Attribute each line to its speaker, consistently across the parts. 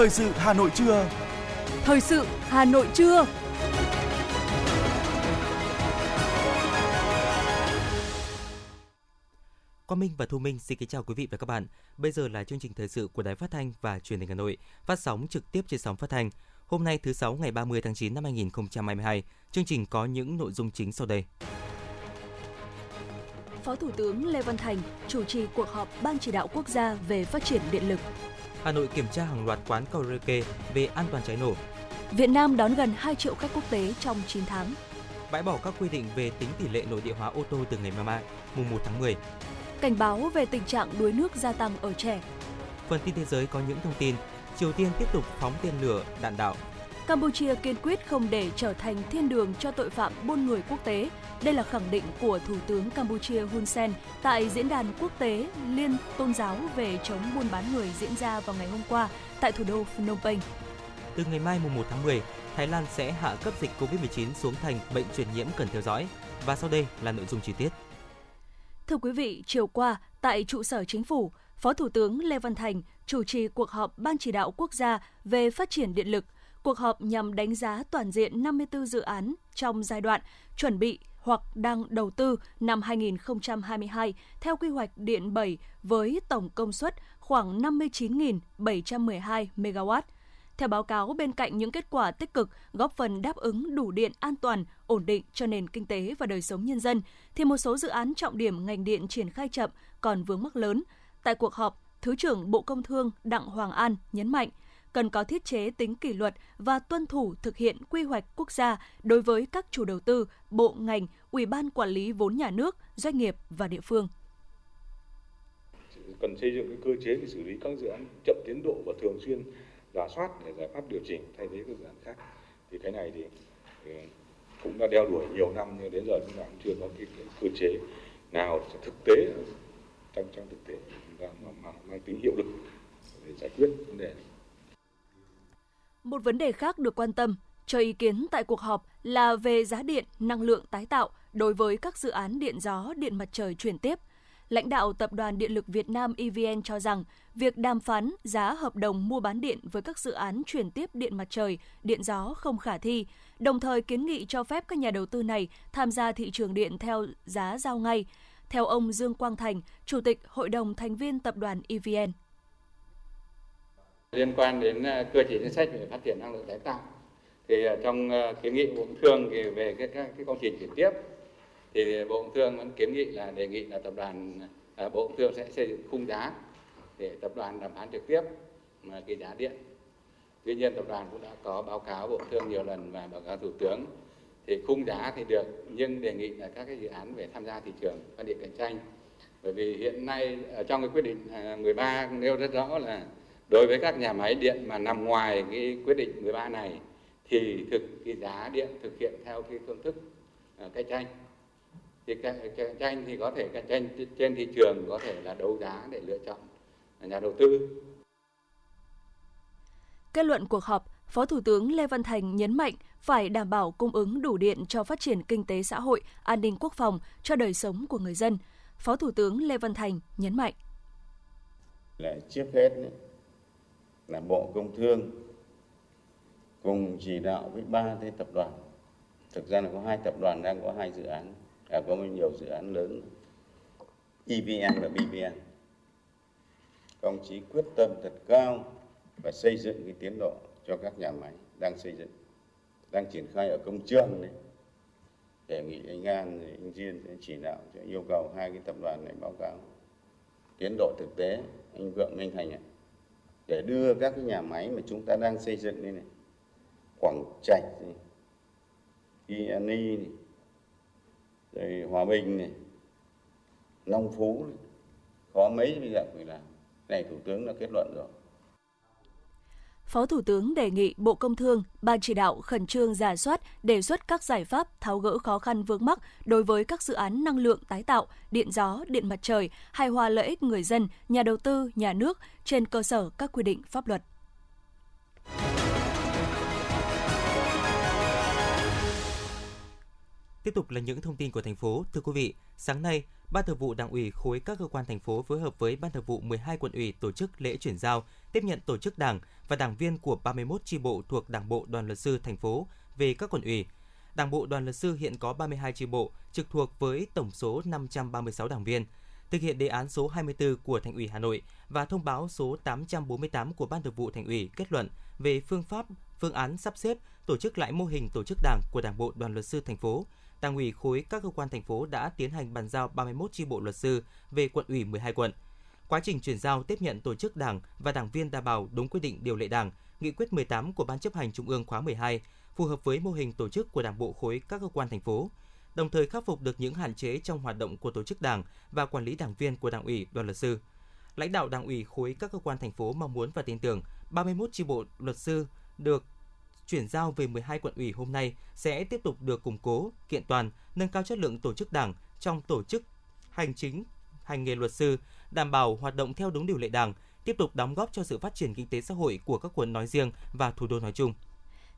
Speaker 1: Thời sự Hà Nội trưa.
Speaker 2: Thời sự Hà Nội trưa.
Speaker 3: Quang Minh và Thu Minh xin kính chào quý vị và các bạn. Bây giờ là chương trình thời sự của Đài Phát thanh và Truyền hình Hà Nội, phát sóng trực tiếp trên sóng phát thanh. Hôm nay thứ sáu ngày 30 tháng 9 năm 2022, chương trình có những nội dung chính sau đây.
Speaker 2: Phó Thủ tướng Lê Văn Thành chủ trì cuộc họp Ban chỉ đạo quốc gia về phát triển điện lực.
Speaker 3: Hà Nội kiểm tra hàng loạt quán karaoke về an toàn cháy nổ.
Speaker 2: Việt Nam đón gần 2 triệu khách quốc tế trong 9 tháng.
Speaker 3: Bãi bỏ các quy định về tính tỷ lệ nội địa hóa ô tô từ ngày mai, mùng 1 tháng 10.
Speaker 2: Cảnh báo về tình trạng đuối nước gia tăng ở trẻ.
Speaker 3: Phần tin thế giới có những thông tin Triều Tiên tiếp tục phóng tên lửa đạn đạo.
Speaker 2: Campuchia kiên quyết không để trở thành thiên đường cho tội phạm buôn người quốc tế. Đây là khẳng định của Thủ tướng Campuchia Hun Sen tại diễn đàn quốc tế liên tôn giáo về chống buôn bán người diễn ra vào ngày hôm qua tại thủ đô Phnom Penh.
Speaker 3: Từ ngày mai mùng 1 tháng 10, Thái Lan sẽ hạ cấp dịch COVID-19 xuống thành bệnh truyền nhiễm cần theo dõi. Và sau đây là nội dung chi tiết.
Speaker 2: Thưa quý vị, chiều qua, tại trụ sở chính phủ, Phó Thủ tướng Lê Văn Thành chủ trì cuộc họp Ban chỉ đạo quốc gia về phát triển điện lực. Cuộc họp nhằm đánh giá toàn diện 54 dự án trong giai đoạn chuẩn bị hoặc đang đầu tư năm 2022 theo quy hoạch điện 7 với tổng công suất khoảng 59.712 MW. Theo báo cáo, bên cạnh những kết quả tích cực góp phần đáp ứng đủ điện an toàn, ổn định cho nền kinh tế và đời sống nhân dân, thì một số dự án trọng điểm ngành điện triển khai chậm còn vướng mắc lớn. Tại cuộc họp, Thứ trưởng Bộ Công Thương Đặng Hoàng An nhấn mạnh, cần có thiết chế tính kỷ luật và tuân thủ thực hiện quy hoạch quốc gia đối với các chủ đầu tư, bộ ngành, ủy ban quản lý vốn nhà nước, doanh nghiệp và địa phương.
Speaker 4: Cần xây dựng cái cơ chế để xử lý các dự án chậm tiến độ và thường xuyên giả soát để giải pháp điều chỉnh thay thế các dự án khác. Thì cái này thì, ừ, cũng đã đeo đuổi nhiều năm nhưng đến giờ chúng ta cũng chưa có cái, cái cơ chế nào thực tế trong trong thực tế và mang, mang tính hiệu lực để giải quyết vấn đề này.
Speaker 2: Một vấn đề khác được quan tâm cho ý kiến tại cuộc họp là về giá điện, năng lượng tái tạo đối với các dự án điện gió, điện mặt trời chuyển tiếp. Lãnh đạo Tập đoàn Điện lực Việt Nam EVN cho rằng, việc đàm phán giá hợp đồng mua bán điện với các dự án chuyển tiếp điện mặt trời, điện gió không khả thi, đồng thời kiến nghị cho phép các nhà đầu tư này tham gia thị trường điện theo giá giao ngay. Theo ông Dương Quang Thành, Chủ tịch Hội đồng thành viên Tập đoàn EVN.
Speaker 5: Liên quan đến ờ, cơ chế chính sách về phát triển năng lượng tái tạo, thì ờ, trong ờ, kiến nghị Bộ Công Thương thì về các cái, cái công trình chuyển tiếp thì Bộ Công Thương vẫn kiến nghị là đề nghị là tập đoàn à, Bộ Công Thương sẽ xây dựng khung giá để tập đoàn đàm phán trực tiếp mà cái giá điện. Tuy nhiên tập đoàn cũng đã có báo cáo Bộ Công Thương nhiều lần và báo cáo Thủ tướng. Thì khung giá thì được nhưng đề nghị là các cái dự án về tham gia thị trường phát điện cạnh tranh. Bởi vì hiện nay trong cái quyết định 13 nêu rất rõ là đối với các nhà máy điện mà nằm ngoài cái quyết định 13 này thì thực cái giá điện thực hiện theo cái phương thức uh, cạnh tranh thì cạnh tranh thì có thể cạnh tranh trên thị trường có thể là đấu giá để lựa chọn nhà đầu tư
Speaker 2: Kết luận cuộc họp, Phó Thủ tướng Lê Văn Thành nhấn mạnh phải đảm bảo cung ứng đủ điện cho phát triển kinh tế xã hội, an ninh quốc phòng cho đời sống của người dân. Phó Thủ tướng Lê Văn Thành nhấn mạnh.
Speaker 6: Là trước hết là Bộ Công Thương cùng chỉ đạo với ba cái tập đoàn. Thực ra là có hai tập đoàn đang có hai dự án, à, có nhiều dự án lớn, EVN và BVN. Công chí quyết tâm thật cao và xây dựng cái tiến độ cho các nhà máy đang xây dựng, đang triển khai ở công trường đấy. Đề nghị anh An, anh Diên sẽ chỉ đạo, sẽ yêu cầu hai cái tập đoàn này báo cáo tiến độ thực tế, anh Vượng, Minh Thành ạ để đưa các cái nhà máy mà chúng ta đang xây dựng đây này Quảng Trạch này, Iani này, rồi Hòa Bình này, Long Phú này, có mấy bây giờ phải làm. Này Thủ tướng đã kết luận rồi.
Speaker 2: Phó Thủ tướng đề nghị Bộ Công Thương, Ban chỉ đạo khẩn trương giả soát, đề xuất các giải pháp tháo gỡ khó khăn vướng mắc đối với các dự án năng lượng tái tạo, điện gió, điện mặt trời, hài hòa lợi ích người dân, nhà đầu tư, nhà nước trên cơ sở các quy định pháp luật.
Speaker 3: Tiếp tục là những thông tin của thành phố. Thưa quý vị, sáng nay, Ban Thường vụ Đảng ủy khối các cơ quan thành phố phối hợp với Ban Thường vụ 12 quận ủy tổ chức lễ chuyển giao, tiếp nhận tổ chức Đảng và đảng viên của 31 chi bộ thuộc Đảng bộ Đoàn luật sư thành phố về các quận ủy. Đảng bộ Đoàn luật sư hiện có 32 chi bộ trực thuộc với tổng số 536 đảng viên. Thực hiện đề án số 24 của Thành ủy Hà Nội và thông báo số 848 của Ban Thường vụ Thành ủy kết luận về phương pháp, phương án sắp xếp tổ chức lại mô hình tổ chức Đảng của Đảng bộ Đoàn luật sư thành phố Đảng ủy khối các cơ quan thành phố đã tiến hành bàn giao 31 chi bộ luật sư về quận ủy 12 quận. Quá trình chuyển giao tiếp nhận tổ chức Đảng và đảng viên đảm bảo đúng quy định điều lệ Đảng, Nghị quyết 18 của Ban chấp hành Trung ương khóa 12, phù hợp với mô hình tổ chức của Đảng bộ khối các cơ quan thành phố, đồng thời khắc phục được những hạn chế trong hoạt động của tổ chức Đảng và quản lý đảng viên của Đảng ủy đoàn luật sư. Lãnh đạo Đảng ủy khối các cơ quan thành phố mong muốn và tin tưởng 31 chi bộ luật sư được chuyển giao về 12 quận ủy hôm nay sẽ tiếp tục được củng cố, kiện toàn, nâng cao chất lượng tổ chức đảng trong tổ chức hành chính, hành nghề luật sư, đảm bảo hoạt động theo đúng điều lệ đảng, tiếp tục đóng góp cho sự phát triển kinh tế xã hội của các quận nói riêng và thủ đô nói chung.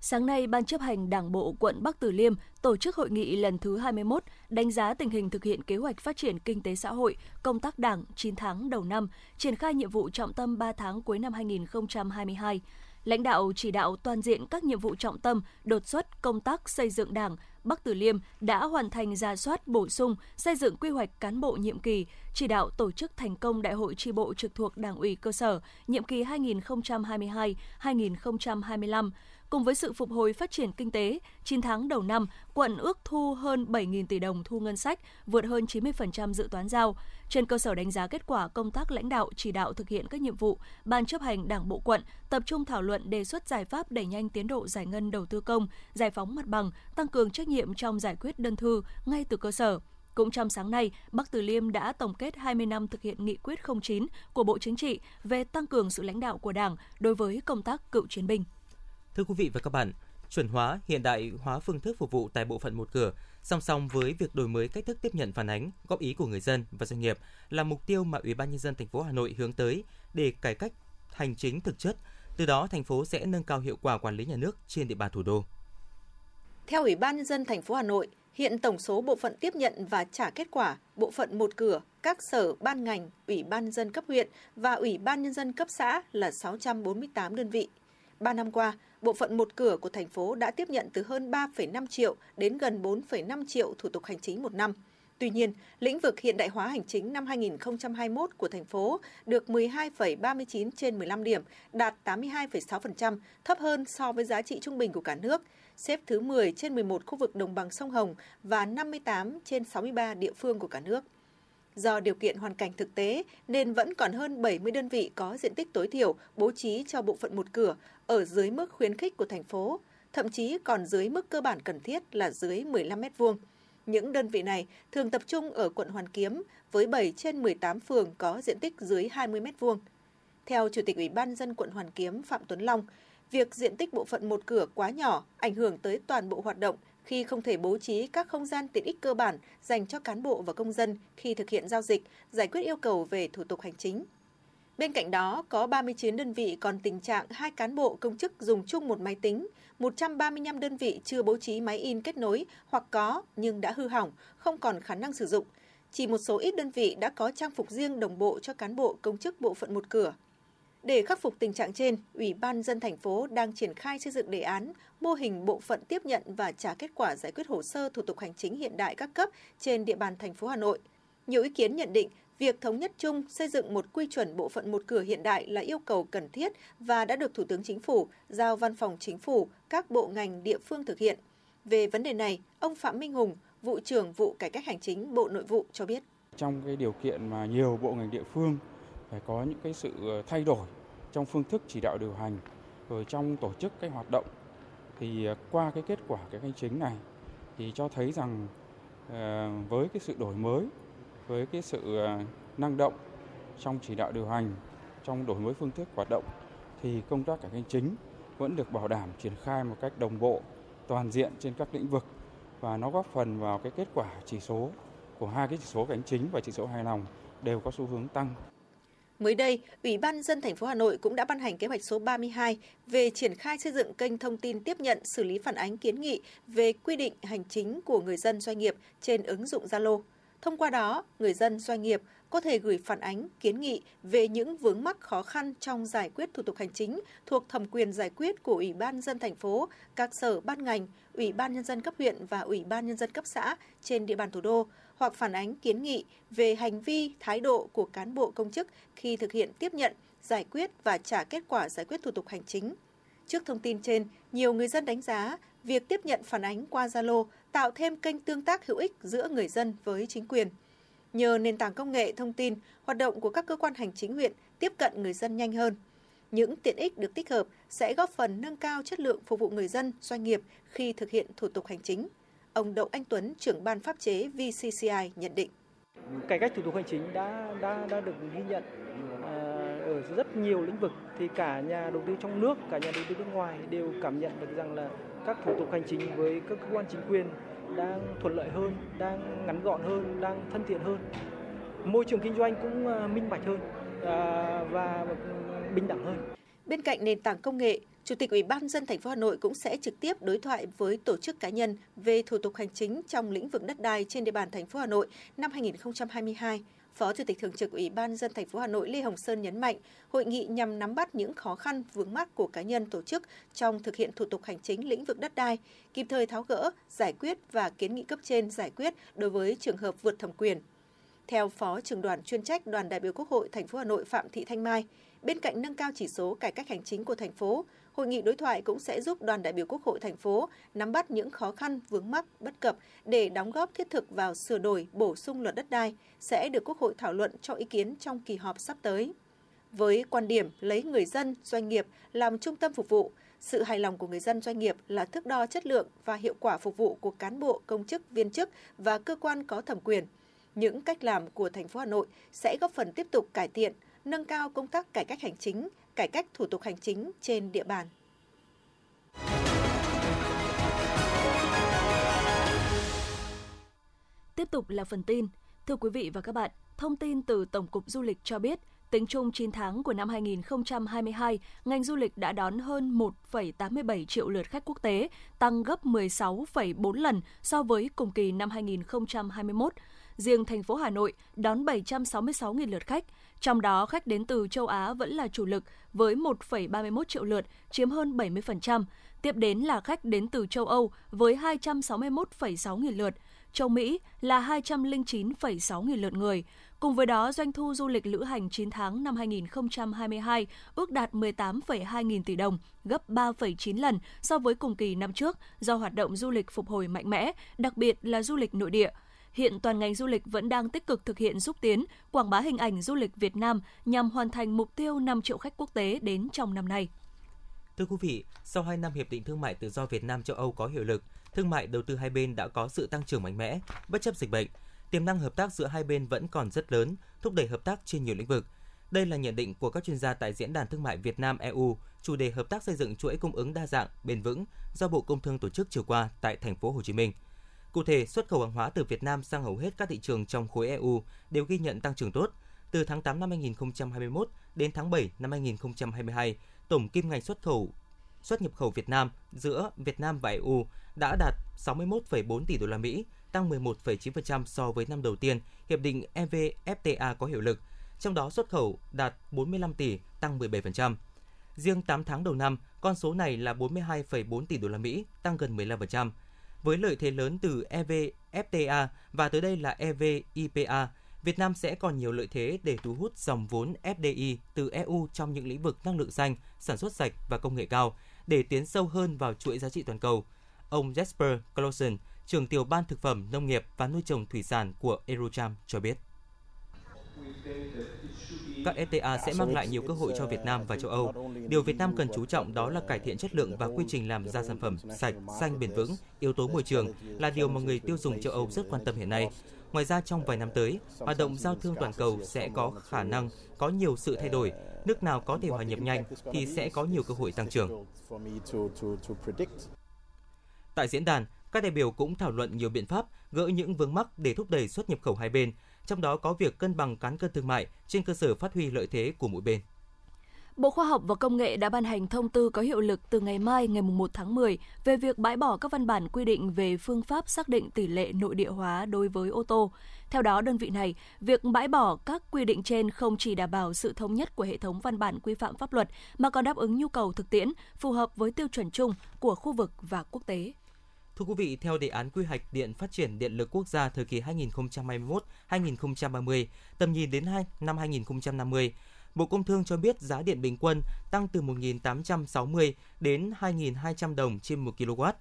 Speaker 2: Sáng nay, Ban chấp hành Đảng bộ quận Bắc Từ Liêm tổ chức hội nghị lần thứ 21 đánh giá tình hình thực hiện kế hoạch phát triển kinh tế xã hội, công tác đảng 9 tháng đầu năm, triển khai nhiệm vụ trọng tâm 3 tháng cuối năm 2022 lãnh đạo chỉ đạo toàn diện các nhiệm vụ trọng tâm, đột xuất công tác xây dựng Đảng, Bắc Từ Liêm đã hoàn thành ra soát bổ sung, xây dựng quy hoạch cán bộ nhiệm kỳ, chỉ đạo tổ chức thành công Đại hội tri bộ trực thuộc Đảng ủy cơ sở nhiệm kỳ 2022-2025. Cùng với sự phục hồi phát triển kinh tế, 9 tháng đầu năm, quận ước thu hơn 7.000 tỷ đồng thu ngân sách, vượt hơn 90% dự toán giao. Trên cơ sở đánh giá kết quả công tác lãnh đạo chỉ đạo thực hiện các nhiệm vụ, Ban chấp hành Đảng bộ quận tập trung thảo luận đề xuất giải pháp đẩy nhanh tiến độ giải ngân đầu tư công, giải phóng mặt bằng, tăng cường trách nhiệm trong giải quyết đơn thư ngay từ cơ sở. Cũng trong sáng nay, Bắc Từ Liêm đã tổng kết 20 năm thực hiện nghị quyết 09 của Bộ Chính trị về tăng cường sự lãnh đạo của Đảng đối với công tác cựu chiến binh.
Speaker 3: Thưa quý vị và các bạn, chuẩn hóa, hiện đại hóa phương thức phục vụ tại bộ phận một cửa, song song với việc đổi mới cách thức tiếp nhận phản ánh, góp ý của người dân và doanh nghiệp là mục tiêu mà Ủy ban nhân dân thành phố Hà Nội hướng tới để cải cách hành chính thực chất. Từ đó, thành phố sẽ nâng cao hiệu quả quản lý nhà nước trên địa bàn thủ đô.
Speaker 1: Theo Ủy ban nhân dân thành phố Hà Nội, hiện tổng số bộ phận tiếp nhận và trả kết quả, bộ phận một cửa, các sở ban ngành, Ủy ban nhân dân cấp huyện và Ủy ban nhân dân cấp xã là 648 đơn vị. Ba năm qua, bộ phận một cửa của thành phố đã tiếp nhận từ hơn 3,5 triệu đến gần 4,5 triệu thủ tục hành chính một năm. Tuy nhiên, lĩnh vực hiện đại hóa hành chính năm 2021 của thành phố được 12,39 trên 15 điểm, đạt 82,6%, thấp hơn so với giá trị trung bình của cả nước, xếp thứ 10 trên 11 khu vực đồng bằng sông Hồng và 58 trên 63 địa phương của cả nước. Do điều kiện hoàn cảnh thực tế nên vẫn còn hơn 70 đơn vị có diện tích tối thiểu bố trí cho bộ phận một cửa ở dưới mức khuyến khích của thành phố, thậm chí còn dưới mức cơ bản cần thiết là dưới 15 m2. Những đơn vị này thường tập trung ở quận Hoàn Kiếm với 7 trên 18 phường có diện tích dưới 20 m2. Theo Chủ tịch Ủy ban dân quận Hoàn Kiếm Phạm Tuấn Long, việc diện tích bộ phận một cửa quá nhỏ ảnh hưởng tới toàn bộ hoạt động khi không thể bố trí các không gian tiện ích cơ bản dành cho cán bộ và công dân khi thực hiện giao dịch, giải quyết yêu cầu về thủ tục hành chính. Bên cạnh đó, có 39 đơn vị còn tình trạng hai cán bộ công chức dùng chung một máy tính, 135 đơn vị chưa bố trí máy in kết nối hoặc có nhưng đã hư hỏng, không còn khả năng sử dụng. Chỉ một số ít đơn vị đã có trang phục riêng đồng bộ cho cán bộ công chức bộ phận một cửa. Để khắc phục tình trạng trên, Ủy ban dân thành phố đang triển khai xây dựng đề án mô hình bộ phận tiếp nhận và trả kết quả giải quyết hồ sơ thủ tục hành chính hiện đại các cấp trên địa bàn thành phố Hà Nội. Nhiều ý kiến nhận định việc thống nhất chung xây dựng một quy chuẩn bộ phận một cửa hiện đại là yêu cầu cần thiết và đã được Thủ tướng Chính phủ giao Văn phòng Chính phủ các bộ ngành địa phương thực hiện. Về vấn đề này, ông Phạm Minh Hùng, vụ trưởng vụ cải cách hành chính Bộ Nội vụ cho biết.
Speaker 7: Trong cái điều kiện mà nhiều bộ ngành địa phương phải có những cái sự ờ, thay đổi trong phương thức chỉ đạo điều hành, rồi trong tổ chức cái hoạt động. Thì ờ, qua cái kết quả cái hành chính này thì cho thấy rằng ờ, với cái sự đổi mới, với cái sự năng động trong chỉ đạo điều hành, trong đổi mới phương thức hoạt động thì công tác cải cách hành chính vẫn được bảo đảm triển khai một cách đồng bộ, toàn diện trên các lĩnh vực. Và nó góp phần vào cái kết quả chỉ số của hai cái chỉ số cải cách chính và chỉ số hài lòng đều có xu hướng tăng.
Speaker 1: Mới đây, Ủy ban dân thành phố Hà Nội cũng đã ban hành kế hoạch số 32 về triển khai xây dựng kênh thông tin tiếp nhận xử lý phản ánh kiến nghị về quy định hành chính của người dân doanh nghiệp trên ứng dụng Zalo. Thông qua đó, người dân doanh nghiệp có thể gửi phản ánh, kiến nghị về những vướng mắc khó khăn trong giải quyết thủ tục hành chính thuộc thẩm quyền giải quyết của Ủy ban dân thành phố, các sở ban ngành, Ủy ban nhân dân cấp huyện và Ủy ban nhân dân cấp xã trên địa bàn thủ đô hoặc phản ánh kiến nghị về hành vi, thái độ của cán bộ công chức khi thực hiện tiếp nhận, giải quyết và trả kết quả giải quyết thủ tục hành chính. Trước thông tin trên, nhiều người dân đánh giá việc tiếp nhận phản ánh qua Zalo tạo thêm kênh tương tác hữu ích giữa người dân với chính quyền. Nhờ nền tảng công nghệ thông tin, hoạt động của các cơ quan hành chính huyện tiếp cận người dân nhanh hơn. Những tiện ích được tích hợp sẽ góp phần nâng cao chất lượng phục vụ người dân, doanh nghiệp khi thực hiện thủ tục hành chính. Ông Đậu Anh Tuấn, trưởng ban pháp chế VCCI nhận định.
Speaker 8: Cải cách thủ tục hành chính đã đã đã được ghi nhận à, ở rất nhiều lĩnh vực thì cả nhà đầu tư trong nước, cả nhà đầu tư nước ngoài đều cảm nhận được rằng là các thủ tục hành chính với các cơ quan chính quyền đang thuận lợi hơn, đang ngắn gọn hơn, đang thân thiện hơn. Môi trường kinh doanh cũng à, minh bạch hơn à, và bình đẳng hơn.
Speaker 1: Bên cạnh nền tảng công nghệ, Chủ tịch Ủy ban dân thành phố Hà Nội cũng sẽ trực tiếp đối thoại với tổ chức cá nhân về thủ tục hành chính trong lĩnh vực đất đai trên địa bàn thành phố Hà Nội năm 2022. Phó Chủ tịch thường trực Ủy ban dân thành phố Hà Nội Lê Hồng Sơn nhấn mạnh, hội nghị nhằm nắm bắt những khó khăn vướng mắc của cá nhân tổ chức trong thực hiện thủ tục hành chính lĩnh vực đất đai, kịp thời tháo gỡ, giải quyết và kiến nghị cấp trên giải quyết đối với trường hợp vượt thẩm quyền. Theo Phó trưởng đoàn chuyên trách Đoàn đại biểu Quốc hội thành phố Hà Nội Phạm Thị Thanh Mai, bên cạnh nâng cao chỉ số cải cách hành chính của thành phố, hội nghị đối thoại cũng sẽ giúp đoàn đại biểu Quốc hội thành phố nắm bắt những khó khăn, vướng mắc, bất cập để đóng góp thiết thực vào sửa đổi, bổ sung luật đất đai sẽ được Quốc hội thảo luận cho ý kiến trong kỳ họp sắp tới. Với quan điểm lấy người dân, doanh nghiệp làm trung tâm phục vụ, sự hài lòng của người dân doanh nghiệp là thước đo chất lượng và hiệu quả phục vụ của cán bộ, công chức, viên chức và cơ quan có thẩm quyền. Những cách làm của thành phố Hà Nội sẽ góp phần tiếp tục cải thiện, nâng cao công tác cải cách hành chính, cải cách thủ tục hành chính trên địa bàn.
Speaker 2: Tiếp tục là phần tin. Thưa quý vị và các bạn, thông tin từ Tổng cục Du lịch cho biết, tính chung 9 tháng của năm 2022, ngành du lịch đã đón hơn 1,87 triệu lượt khách quốc tế, tăng gấp 16,4 lần so với cùng kỳ năm 2021. Riêng thành phố Hà Nội đón 766.000 lượt khách, trong đó khách đến từ châu Á vẫn là chủ lực với 1,31 triệu lượt, chiếm hơn 70%. Tiếp đến là khách đến từ châu Âu với 261,6 nghìn lượt, châu Mỹ là 209,6 nghìn lượt người. Cùng với đó, doanh thu du lịch lữ hành 9 tháng năm 2022 ước đạt 18,2 nghìn tỷ đồng, gấp 3,9 lần so với cùng kỳ năm trước do hoạt động du lịch phục hồi mạnh mẽ, đặc biệt là du lịch nội địa – hiện toàn ngành du lịch vẫn đang tích cực thực hiện xúc tiến, quảng bá hình ảnh du lịch Việt Nam nhằm hoàn thành mục tiêu 5 triệu khách quốc tế đến trong năm nay.
Speaker 3: Thưa quý vị, sau 2 năm hiệp định thương mại tự do Việt Nam châu Âu có hiệu lực, thương mại đầu tư hai bên đã có sự tăng trưởng mạnh mẽ, bất chấp dịch bệnh. Tiềm năng hợp tác giữa hai bên vẫn còn rất lớn, thúc đẩy hợp tác trên nhiều lĩnh vực. Đây là nhận định của các chuyên gia tại Diễn đàn Thương mại Việt Nam EU, chủ đề hợp tác xây dựng chuỗi cung ứng đa dạng, bền vững do Bộ Công Thương tổ chức chiều qua tại thành phố Hồ Chí Minh. Cụ thể, xuất khẩu hàng hóa từ Việt Nam sang hầu hết các thị trường trong khối EU đều ghi nhận tăng trưởng tốt. Từ tháng 8 năm 2021 đến tháng 7 năm 2022, tổng kim ngạch xuất khẩu xuất nhập khẩu Việt Nam giữa Việt Nam và EU đã đạt 61,4 tỷ đô la Mỹ, tăng 11,9% so với năm đầu tiên hiệp định EVFTA có hiệu lực. Trong đó xuất khẩu đạt 45 tỷ, tăng 17%. Riêng 8 tháng đầu năm, con số này là 42,4 tỷ đô la Mỹ, tăng gần 15%. Với lợi thế lớn từ EVFTA và tới đây là EVIPA, Việt Nam sẽ còn nhiều lợi thế để thu hút dòng vốn FDI từ EU trong những lĩnh vực năng lượng xanh, sản xuất sạch và công nghệ cao để tiến sâu hơn vào chuỗi giá trị toàn cầu. Ông Jesper Clausen, trưởng tiểu ban thực phẩm, nông nghiệp và nuôi trồng thủy sản của Eurocharm cho biết. Các FTA sẽ mang lại nhiều cơ hội cho Việt Nam và châu Âu. Điều Việt Nam cần chú trọng đó là cải thiện chất lượng và quy trình làm ra sản phẩm sạch, xanh, bền vững. Yếu tố môi trường là điều mà người tiêu dùng châu Âu rất quan tâm hiện nay. Ngoài ra, trong vài năm tới, hoạt động giao thương toàn cầu sẽ có khả năng có nhiều sự thay đổi. Nước nào có thể hòa nhập nhanh thì sẽ có nhiều cơ hội tăng trưởng. Tại diễn đàn, các đại biểu cũng thảo luận nhiều biện pháp gỡ những vướng mắc để thúc đẩy xuất nhập khẩu hai bên, trong đó có việc cân bằng cán cân thương mại trên cơ sở phát huy lợi thế của mỗi bên.
Speaker 2: Bộ Khoa học và Công nghệ đã ban hành thông tư có hiệu lực từ ngày mai ngày 1 tháng 10 về việc bãi bỏ các văn bản quy định về phương pháp xác định tỷ lệ nội địa hóa đối với ô tô. Theo đó, đơn vị này, việc bãi bỏ các quy định trên không chỉ đảm bảo sự thống nhất của hệ thống văn bản quy phạm pháp luật mà còn đáp ứng nhu cầu thực tiễn, phù hợp với tiêu chuẩn chung của khu vực và quốc tế.
Speaker 3: Thưa quý vị, theo đề án quy hoạch điện phát triển điện lực quốc gia thời kỳ 2021-2030, tầm nhìn đến năm 2050, Bộ Công Thương cho biết giá điện bình quân tăng từ 1.860 đến 2.200 đồng trên 1 kW.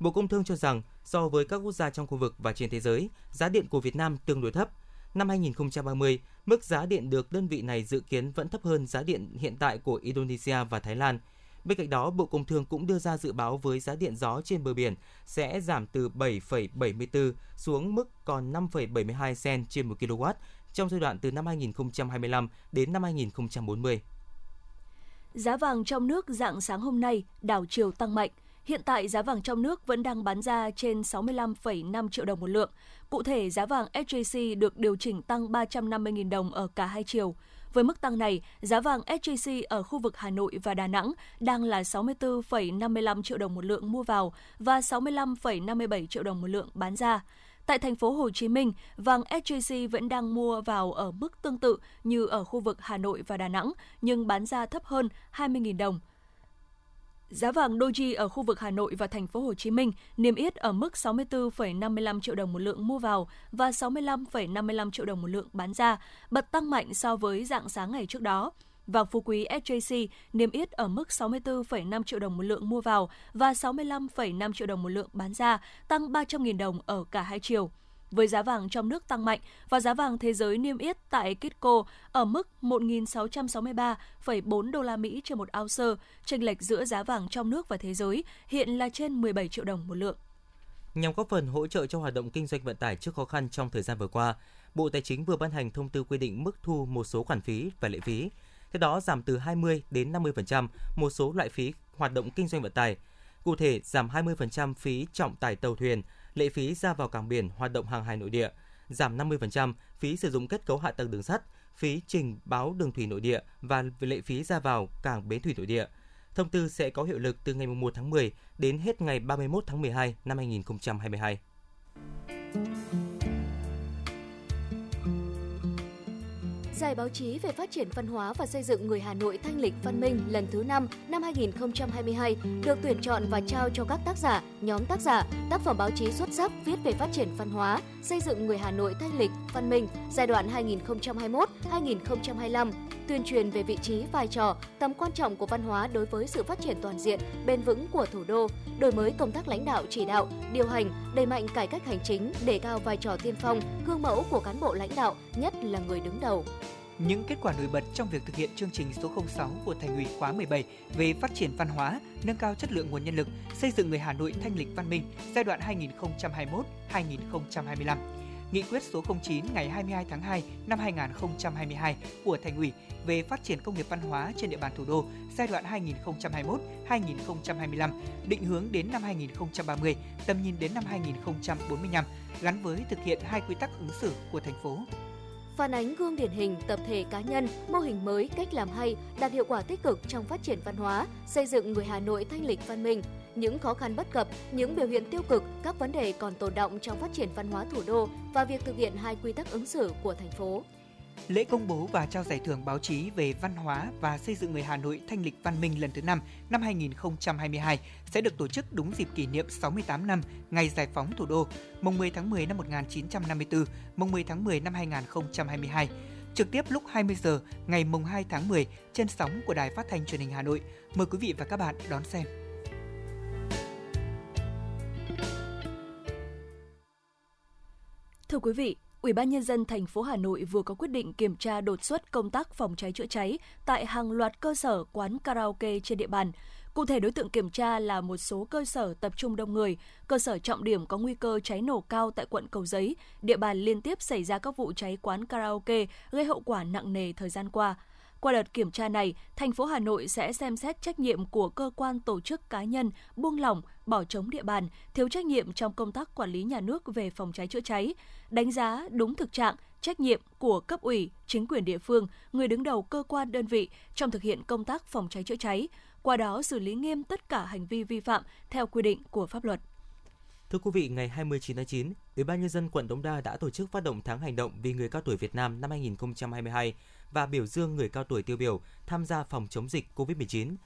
Speaker 3: Bộ Công Thương cho rằng so với các quốc gia trong khu vực và trên thế giới, giá điện của Việt Nam tương đối thấp. Năm 2030, mức giá điện được đơn vị này dự kiến vẫn thấp hơn giá điện hiện tại của Indonesia và Thái Lan. Bên cạnh đó, Bộ Công Thương cũng đưa ra dự báo với giá điện gió trên bờ biển sẽ giảm từ 7,74 xuống mức còn 5,72 cent trên 1 kW trong giai đoạn từ năm 2025 đến năm 2040.
Speaker 2: Giá vàng trong nước dạng sáng hôm nay đảo chiều tăng mạnh. Hiện tại giá vàng trong nước vẫn đang bán ra trên 65,5 triệu đồng một lượng. Cụ thể, giá vàng SJC được điều chỉnh tăng 350.000 đồng ở cả hai chiều. Với mức tăng này, giá vàng SJC ở khu vực Hà Nội và Đà Nẵng đang là 64,55 triệu đồng một lượng mua vào và 65,57 triệu đồng một lượng bán ra. Tại thành phố Hồ Chí Minh, vàng SJC vẫn đang mua vào ở mức tương tự như ở khu vực Hà Nội và Đà Nẵng, nhưng bán ra thấp hơn 20.000 đồng. Giá vàng Doji ở khu vực Hà Nội và thành phố Hồ Chí Minh niêm yết ở mức 64,55 triệu đồng một lượng mua vào và 65,55 triệu đồng một lượng bán ra, bật tăng mạnh so với dạng sáng ngày trước đó. Vàng phú quý SJC niêm yết ở mức 64,5 triệu đồng một lượng mua vào và 65,5 triệu đồng một lượng bán ra, tăng 300.000 đồng ở cả hai chiều. Với giá vàng trong nước tăng mạnh và giá vàng thế giới niêm yết tại Kitco ở mức 1.663,4 đô la Mỹ trên một ounce, chênh lệch giữa giá vàng trong nước và thế giới hiện là trên 17 triệu đồng một lượng.
Speaker 3: Nhằm góp phần hỗ trợ cho hoạt động kinh doanh vận tải trước khó khăn trong thời gian vừa qua, Bộ Tài chính vừa ban hành thông tư quy định mức thu một số khoản phí và lệ phí theo đó giảm từ 20 đến 50% một số loại phí hoạt động kinh doanh vận tải. Cụ thể, giảm 20% phí trọng tải tàu thuyền, lệ phí ra vào cảng biển hoạt động hàng hải nội địa, giảm 50% phí sử dụng kết cấu hạ tầng đường sắt, phí trình báo đường thủy nội địa và lệ phí ra vào cảng bến thủy nội địa. Thông tư sẽ có hiệu lực từ ngày 1 tháng 10 đến hết ngày 31 tháng 12 năm 2022.
Speaker 9: Giải báo chí về phát triển văn hóa và xây dựng người Hà Nội thanh lịch văn minh lần thứ 5 năm 2022 được tuyển chọn và trao cho các tác giả, nhóm tác giả, tác phẩm báo chí xuất sắc viết về phát triển văn hóa, xây dựng người Hà Nội thanh lịch văn minh giai đoạn 2021-2025 tuyên truyền về vị trí, vai trò, tầm quan trọng của văn hóa đối với sự phát triển toàn diện, bền vững của thủ đô, đổi mới công tác lãnh đạo chỉ đạo, điều hành, đẩy mạnh cải cách hành chính, đề cao vai trò tiên phong, gương mẫu của cán bộ lãnh đạo, nhất là người đứng đầu.
Speaker 10: Những kết quả nổi bật trong việc thực hiện chương trình số 06 của Thành ủy khóa 17 về phát triển văn hóa, nâng cao chất lượng nguồn nhân lực, xây dựng người Hà Nội thanh lịch văn minh giai đoạn 2021-2025 Nghị quyết số 09 ngày 22 tháng 2 năm 2022 của Thành ủy về phát triển công nghiệp văn hóa trên địa bàn thủ đô giai đoạn 2021-2025, định hướng đến năm 2030, tầm nhìn đến năm 2045, gắn với thực hiện hai quy tắc ứng xử của thành phố
Speaker 9: phản ánh gương điển hình tập thể cá nhân, mô hình mới, cách làm hay, đạt hiệu quả tích cực trong phát triển văn hóa, xây dựng người Hà Nội thanh lịch văn minh, những khó khăn bất cập, những biểu hiện tiêu cực, các vấn đề còn tồn động trong phát triển văn hóa thủ đô và việc thực hiện hai quy tắc ứng xử của thành phố.
Speaker 10: Lễ công bố và trao giải thưởng báo chí về văn hóa và xây dựng người Hà Nội thanh lịch văn minh lần thứ 5 năm 2022 sẽ được tổ chức đúng dịp kỷ niệm 68 năm ngày giải phóng thủ đô, mùng 10 tháng 10 năm 1954, mùng 10 tháng 10 năm 2022 trực tiếp lúc 20 giờ ngày mùng 2 tháng 10 trên sóng của Đài Phát thanh Truyền hình Hà Nội. Mời quý vị và các bạn đón xem.
Speaker 2: Thưa quý vị, Ủy ban nhân dân thành phố Hà Nội vừa có quyết định kiểm tra đột xuất công tác phòng cháy chữa cháy tại hàng loạt cơ sở quán karaoke trên địa bàn. Cụ thể đối tượng kiểm tra là một số cơ sở tập trung đông người, cơ sở trọng điểm có nguy cơ cháy nổ cao tại quận Cầu Giấy, địa bàn liên tiếp xảy ra các vụ cháy quán karaoke gây hậu quả nặng nề thời gian qua. Qua đợt kiểm tra này, thành phố Hà Nội sẽ xem xét trách nhiệm của cơ quan tổ chức cá nhân buông lỏng, bỏ trống địa bàn, thiếu trách nhiệm trong công tác quản lý nhà nước về phòng cháy chữa cháy, đánh giá đúng thực trạng, trách nhiệm của cấp ủy, chính quyền địa phương, người đứng đầu cơ quan đơn vị trong thực hiện công tác phòng cháy chữa cháy, qua đó xử lý nghiêm tất cả hành vi vi phạm theo quy định của pháp luật.
Speaker 3: Thưa quý vị, ngày 29 tháng 9, Ủy ban nhân dân quận Đống Đa đã tổ chức phát động tháng hành động vì người cao tuổi Việt Nam năm 2022 và biểu dương người cao tuổi tiêu biểu tham gia phòng chống dịch COVID-19.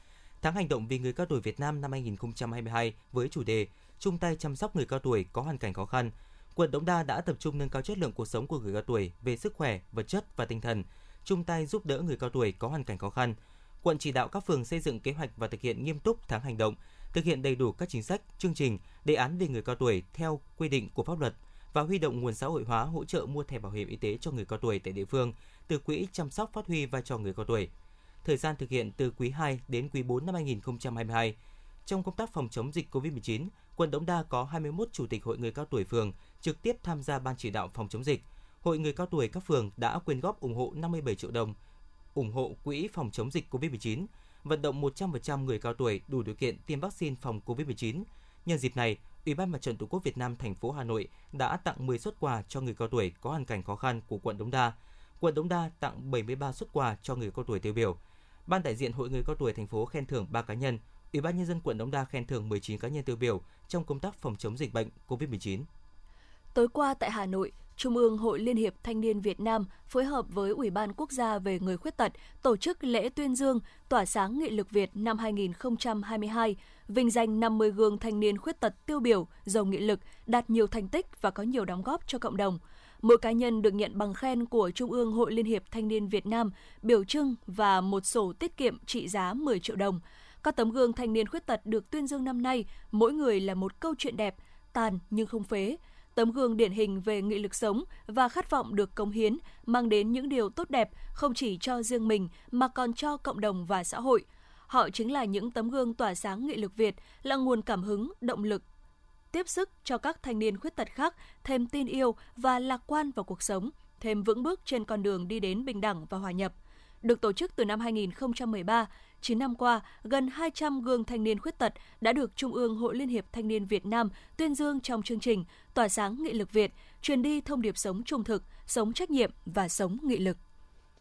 Speaker 3: Tháng hành động vì người cao tuổi Việt Nam năm 2022 với chủ đề chung tay chăm sóc người cao tuổi có hoàn cảnh khó khăn. Quận Đống Đa đã tập trung nâng cao chất lượng cuộc sống của người cao tuổi về sức khỏe, vật chất và tinh thần, chung tay giúp đỡ người cao tuổi có hoàn cảnh khó khăn. Quận chỉ đạo các phường xây dựng kế hoạch và thực hiện nghiêm túc tháng hành động, thực hiện đầy đủ các chính sách, chương trình, đề án về người cao tuổi theo quy định của pháp luật và huy động nguồn xã hội hóa hỗ trợ mua thẻ bảo hiểm y tế cho người cao tuổi tại địa phương từ quỹ chăm sóc phát huy vai trò người cao tuổi. Thời gian thực hiện từ quý 2 đến quý 4 năm 2022. Trong công tác phòng chống dịch COVID-19, quận Đống Đa có 21 chủ tịch hội người cao tuổi phường trực tiếp tham gia ban chỉ đạo phòng chống dịch. Hội người cao tuổi các phường đã quyên góp ủng hộ 57 triệu đồng ủng hộ quỹ phòng chống dịch COVID-19, vận động 100% người cao tuổi đủ điều kiện tiêm vaccine phòng COVID-19. Nhân dịp này, Ủy ban Mặt trận Tổ quốc Việt Nam thành phố Hà Nội đã tặng 10 xuất quà cho người cao tuổi có hoàn cảnh khó khăn của quận Đống Đa. Quận Đống Đa tặng 73 xuất quà cho người cao tuổi tiêu biểu. Ban đại diện Hội người cao tuổi thành phố khen thưởng 3 cá nhân, Ủy ban nhân dân quận Đống Đa khen thưởng 19 cá nhân tiêu biểu trong công tác phòng chống dịch bệnh COVID-19.
Speaker 2: Tối qua tại Hà Nội, Trung ương Hội Liên hiệp Thanh niên Việt Nam phối hợp với Ủy ban Quốc gia về người khuyết tật tổ chức lễ tuyên dương tỏa sáng nghị lực Việt năm 2022, vinh danh 50 gương thanh niên khuyết tật tiêu biểu, giàu nghị lực, đạt nhiều thành tích và có nhiều đóng góp cho cộng đồng. Mỗi cá nhân được nhận bằng khen của Trung ương Hội Liên hiệp Thanh niên Việt Nam, biểu trưng và một sổ tiết kiệm trị giá 10 triệu đồng. Các tấm gương thanh niên khuyết tật được tuyên dương năm nay, mỗi người là một câu chuyện đẹp, tàn nhưng không phế, tấm gương điển hình về nghị lực sống và khát vọng được cống hiến, mang đến những điều tốt đẹp không chỉ cho riêng mình mà còn cho cộng đồng và xã hội. Họ chính là những tấm gương tỏa sáng nghị lực Việt, là nguồn cảm hứng, động lực, tiếp sức cho các thanh niên khuyết tật khác thêm tin yêu và lạc quan vào cuộc sống, thêm vững bước trên con đường đi đến bình đẳng và hòa nhập. Được tổ chức từ năm 2013, 9 năm qua, gần 200 gương thanh niên khuyết tật đã được Trung ương Hội Liên hiệp Thanh niên Việt Nam tuyên dương trong chương trình Tỏa sáng nghị lực Việt, truyền đi thông điệp sống trung thực, sống trách nhiệm và sống nghị lực.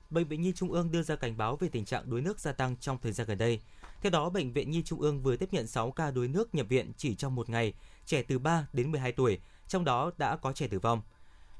Speaker 3: Bệnh viện Nhi Trung ương đưa ra cảnh báo về tình trạng đuối nước gia tăng trong thời gian gần đây. Theo đó, Bệnh viện Nhi Trung ương vừa tiếp nhận 6 ca đuối nước nhập viện chỉ trong một ngày, trẻ từ 3 đến 12 tuổi, trong đó đã có trẻ tử vong.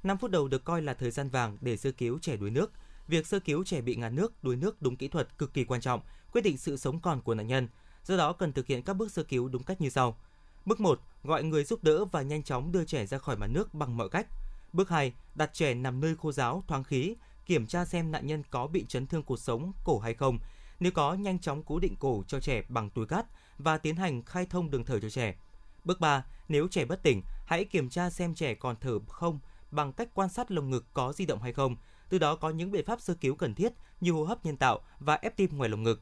Speaker 3: 5 phút đầu được coi là thời gian vàng để sơ cứu trẻ đuối nước. Việc sơ cứu trẻ bị ngạt nước, đuối nước đúng kỹ thuật cực kỳ quan trọng, quyết định sự sống còn của nạn nhân. Do đó cần thực hiện các bước sơ cứu đúng cách như sau. Bước 1, gọi người giúp đỡ và nhanh chóng đưa trẻ ra khỏi mặt nước bằng mọi cách. Bước 2, đặt trẻ nằm nơi khô ráo, thoáng khí, kiểm tra xem nạn nhân có bị chấn thương cuộc sống, cổ hay không. Nếu có, nhanh chóng cố định cổ cho trẻ bằng túi cát và tiến hành khai thông đường thở cho trẻ. Bước 3, nếu trẻ bất tỉnh, hãy kiểm tra xem trẻ còn thở không bằng cách quan sát lồng ngực có di động hay không. Từ đó có những biện pháp sơ cứu cần thiết như hô hấp nhân tạo và ép tim ngoài lồng ngực.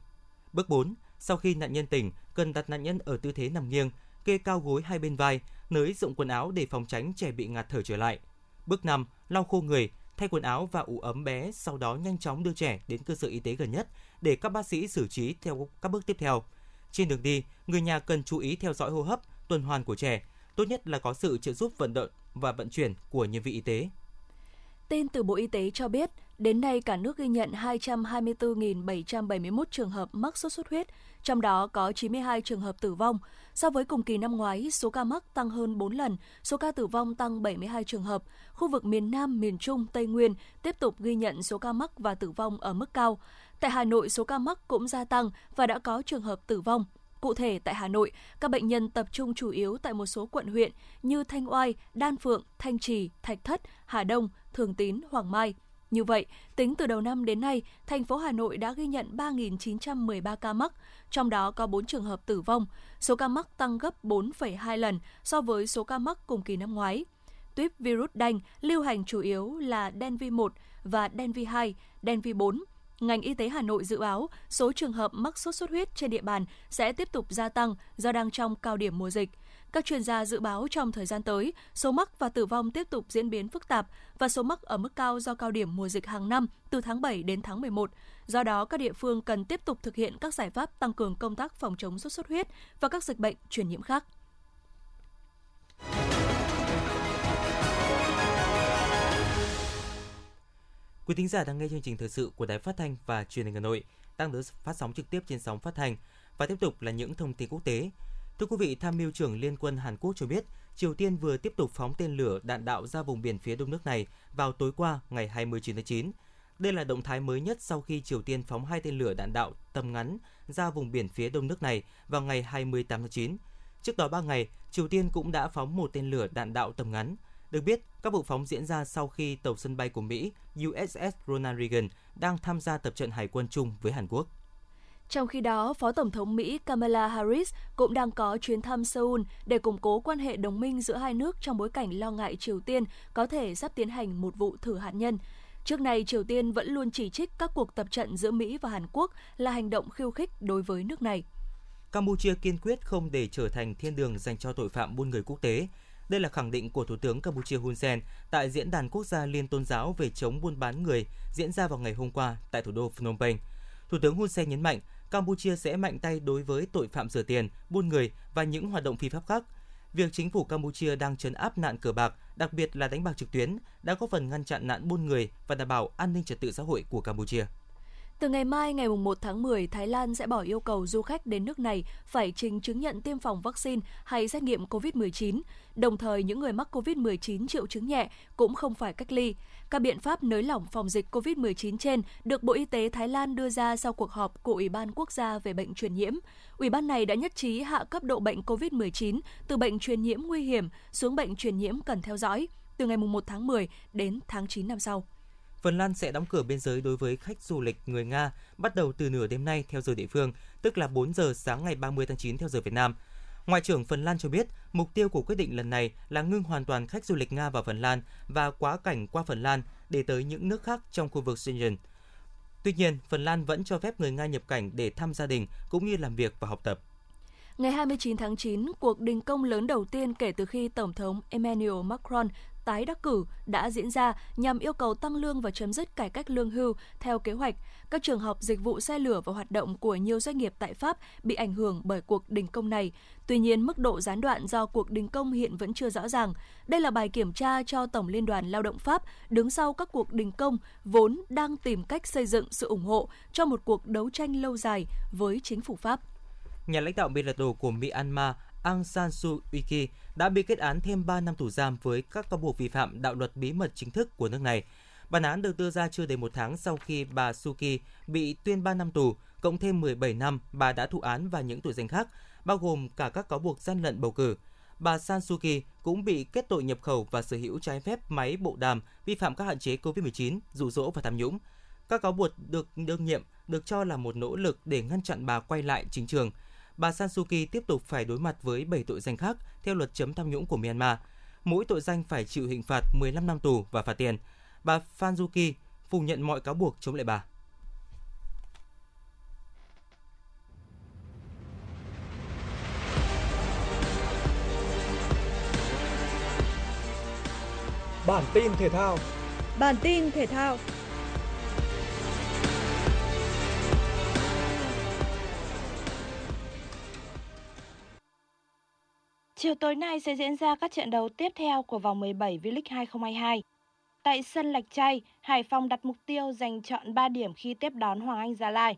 Speaker 3: Bước 4, sau khi nạn nhân tỉnh, cần đặt nạn nhân ở tư thế nằm nghiêng, kê cao gối hai bên vai, nới rộng quần áo để phòng tránh trẻ bị ngạt thở trở lại. Bước 5, lau khô người, thay quần áo và ủ ấm bé, sau đó nhanh chóng đưa trẻ đến cơ sở y tế gần nhất để các bác sĩ xử trí theo các bước tiếp theo. Trên đường đi, người nhà cần chú ý theo dõi hô hấp, tuần hoàn của trẻ, tốt nhất là có sự trợ giúp vận động và vận chuyển của nhân viên y tế.
Speaker 2: Tin từ Bộ Y tế cho biết, đến nay cả nước ghi nhận 224.771 trường hợp mắc sốt xuất huyết, trong đó có 92 trường hợp tử vong. So với cùng kỳ năm ngoái, số ca mắc tăng hơn 4 lần, số ca tử vong tăng 72 trường hợp. Khu vực miền Nam, miền Trung, Tây Nguyên tiếp tục ghi nhận số ca mắc và tử vong ở mức cao. Tại Hà Nội, số ca mắc cũng gia tăng và đã có trường hợp tử vong. Cụ thể, tại Hà Nội, các bệnh nhân tập trung chủ yếu tại một số quận huyện như Thanh Oai, Đan Phượng, Thanh Trì, Thạch Thất, Hà Đông, Thường Tín, Hoàng Mai. Như vậy, tính từ đầu năm đến nay, thành phố Hà Nội đã ghi nhận 3.913 ca mắc, trong đó có 4 trường hợp tử vong. Số ca mắc tăng gấp 4,2 lần so với số ca mắc cùng kỳ năm ngoái. Tuyếp virus đanh lưu hành chủ yếu là Denvi 1 và Denvi 2, Denvi 4 ngành y tế Hà Nội dự báo số trường hợp mắc sốt xuất huyết trên địa bàn sẽ tiếp tục gia tăng do đang trong cao điểm mùa dịch. Các chuyên gia dự báo trong thời gian tới, số mắc và tử vong tiếp tục diễn biến phức tạp và số mắc ở mức cao do cao điểm mùa dịch hàng năm từ tháng 7 đến tháng 11. Do đó, các địa phương cần tiếp tục thực hiện các giải pháp tăng cường công tác phòng chống sốt xuất huyết và các dịch bệnh truyền nhiễm khác.
Speaker 3: Quý thính giả đang nghe chương trình thời sự của Đài Phát thanh và Truyền hình Hà Nội, đang được phát sóng trực tiếp trên sóng phát thanh và tiếp tục là những thông tin quốc tế. Thưa quý vị, tham mưu trưởng Liên quân Hàn Quốc cho biết, Triều Tiên vừa tiếp tục phóng tên lửa đạn đạo ra vùng biển phía đông nước này vào tối qua ngày 29 tháng 9. Đây là động thái mới nhất sau khi Triều Tiên phóng hai tên lửa đạn đạo tầm ngắn ra vùng biển phía đông nước này vào ngày 28 tháng 9. Trước đó 3 ngày, Triều Tiên cũng đã phóng một tên lửa đạn đạo tầm ngắn. Được biết, các vụ phóng diễn ra sau khi tàu sân bay của Mỹ USS Ronald Reagan đang tham gia tập trận hải quân chung với Hàn Quốc.
Speaker 2: Trong khi đó, Phó Tổng thống Mỹ Kamala Harris cũng đang có chuyến thăm Seoul để củng cố quan hệ đồng minh giữa hai nước trong bối cảnh lo ngại Triều Tiên có thể sắp tiến hành một vụ thử hạt nhân. Trước này, Triều Tiên vẫn luôn chỉ trích các cuộc tập trận giữa Mỹ và Hàn Quốc là hành động khiêu khích đối với nước này.
Speaker 3: Campuchia kiên quyết không để trở thành thiên đường dành cho tội phạm buôn người quốc tế. Đây là khẳng định của Thủ tướng Campuchia Hun Sen tại Diễn đàn Quốc gia Liên tôn giáo về chống buôn bán người diễn ra vào ngày hôm qua tại thủ đô Phnom Penh. Thủ tướng Hun Sen nhấn mạnh, Campuchia sẽ mạnh tay đối với tội phạm rửa tiền, buôn người và những hoạt động phi pháp khác. Việc chính phủ Campuchia đang trấn áp nạn cờ bạc, đặc biệt là đánh bạc trực tuyến, đã góp phần ngăn chặn nạn buôn người và đảm bảo an ninh trật tự xã hội của Campuchia.
Speaker 2: Từ ngày mai ngày 1 tháng 10, Thái Lan sẽ bỏ yêu cầu du khách đến nước này phải trình chứng nhận tiêm phòng vaccine hay xét nghiệm COVID-19. Đồng thời, những người mắc COVID-19 triệu chứng nhẹ cũng không phải cách ly. Các biện pháp nới lỏng phòng dịch COVID-19 trên được Bộ Y tế Thái Lan đưa ra sau cuộc họp của Ủy ban Quốc gia về bệnh truyền nhiễm. Ủy ban này đã nhất trí hạ cấp độ bệnh COVID-19 từ bệnh truyền nhiễm nguy hiểm xuống bệnh truyền nhiễm cần theo dõi từ ngày 1 tháng 10 đến tháng 9 năm sau.
Speaker 3: Phần Lan sẽ đóng cửa biên giới đối với khách du lịch người Nga bắt đầu từ nửa đêm nay theo giờ địa phương, tức là 4 giờ sáng ngày 30 tháng 9 theo giờ Việt Nam. Ngoại trưởng Phần Lan cho biết, mục tiêu của quyết định lần này là ngưng hoàn toàn khách du lịch Nga vào Phần Lan và quá cảnh qua Phần Lan để tới những nước khác trong khu vực Schengen. Tuy nhiên, Phần Lan vẫn cho phép người Nga nhập cảnh để thăm gia đình cũng như làm việc và học tập.
Speaker 2: Ngày 29 tháng 9, cuộc đình công lớn đầu tiên kể từ khi Tổng thống Emmanuel Macron tái đắc cử đã diễn ra nhằm yêu cầu tăng lương và chấm dứt cải cách lương hưu theo kế hoạch. Các trường học dịch vụ xe lửa và hoạt động của nhiều doanh nghiệp tại Pháp bị ảnh hưởng bởi cuộc đình công này. Tuy nhiên, mức độ gián đoạn do cuộc đình công hiện vẫn chưa rõ ràng. Đây là bài kiểm tra cho Tổng Liên đoàn Lao động Pháp đứng sau các cuộc đình công vốn đang tìm cách xây dựng sự ủng hộ cho một cuộc đấu tranh lâu dài với chính phủ Pháp.
Speaker 3: Nhà lãnh đạo biệt lật đổ của Myanmar Aung San Suu Kyi đã bị kết án thêm 3 năm tù giam với các cáo buộc vi phạm đạo luật bí mật chính thức của nước này. Bản án được đưa ra chưa đầy một tháng sau khi bà Suki bị tuyên 3 năm tù, cộng thêm 17 năm bà đã thụ án và những tội danh khác, bao gồm cả các cáo buộc gian lận bầu cử. Bà San Suki cũng bị kết tội nhập khẩu và sở hữu trái phép máy bộ đàm, vi phạm các hạn chế COVID-19, dụ dỗ và tham nhũng. Các cáo buộc được đương nhiệm được cho là một nỗ lực để ngăn chặn bà quay lại chính trường – bà San Suu Kyi tiếp tục phải đối mặt với 7 tội danh khác theo luật chấm tham nhũng của Myanmar. Mỗi tội danh phải chịu hình phạt 15 năm tù và phạt tiền. Bà Phan Du Kyi phủ nhận mọi cáo buộc chống lại bà.
Speaker 11: Bản tin thể thao
Speaker 12: Bản tin thể thao Chiều tối nay sẽ diễn ra các trận đấu tiếp theo của vòng 17 V-League 2022. Tại sân Lạch Tray, Hải Phòng đặt mục tiêu giành chọn 3 điểm khi tiếp đón Hoàng Anh Gia Lai.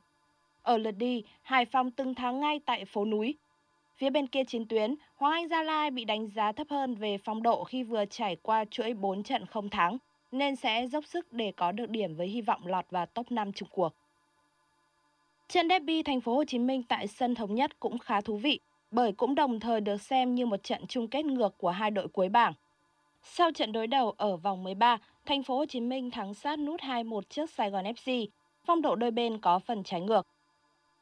Speaker 12: Ở lượt đi, Hải Phòng từng thắng ngay tại phố núi. Phía bên kia chiến tuyến, Hoàng Anh Gia Lai bị đánh giá thấp hơn về phong độ khi vừa trải qua chuỗi 4 trận không thắng, nên sẽ dốc sức để có được điểm với hy vọng lọt vào top 5 chung cuộc. Trận derby thành phố Hồ Chí Minh tại sân thống nhất cũng khá thú vị bởi cũng đồng thời được xem như một trận chung kết ngược của hai đội cuối bảng. Sau trận đối đầu ở vòng 13, thành phố Hồ Chí Minh thắng sát nút 2-1 trước Sài Gòn FC, phong độ đôi bên có phần trái ngược.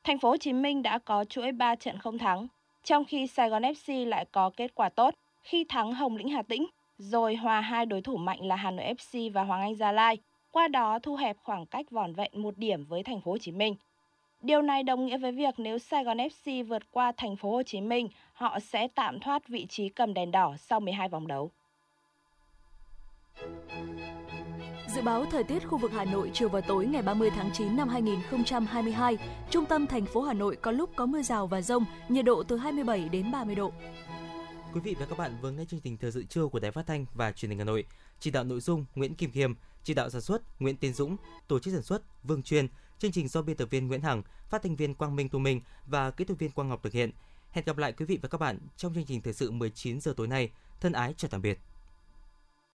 Speaker 12: Thành phố Hồ Chí Minh đã có chuỗi 3 trận không thắng, trong khi Sài Gòn FC lại có kết quả tốt khi thắng Hồng Lĩnh Hà Tĩnh, rồi hòa hai đối thủ mạnh là Hà Nội FC và Hoàng Anh Gia Lai, qua đó thu hẹp khoảng cách vỏn vẹn một điểm với thành phố Hồ Chí Minh. Điều này đồng nghĩa với việc nếu Sài Gòn FC vượt qua thành phố Hồ Chí Minh, họ sẽ tạm thoát vị trí cầm đèn đỏ sau 12 vòng đấu.
Speaker 2: Dự báo thời tiết khu vực Hà Nội chiều và tối ngày 30 tháng 9 năm 2022, trung tâm thành phố Hà Nội có lúc có mưa rào và rông, nhiệt độ từ 27 đến 30 độ.
Speaker 3: Quý vị và các bạn vừa nghe chương trình thời sự trưa của Đài Phát thanh và Truyền hình Hà Nội. Chỉ đạo nội dung Nguyễn Kim Khiêm, chỉ đạo sản xuất Nguyễn Tiến Dũng, tổ chức sản xuất Vương Chuyên, chương trình do biên tập viên Nguyễn Hằng, phát thanh viên Quang Minh Tu Minh và kỹ thuật viên Quang Ngọc thực hiện. Hẹn gặp lại quý vị và các bạn trong chương trình thời sự 19 giờ tối nay. Thân ái chào tạm biệt.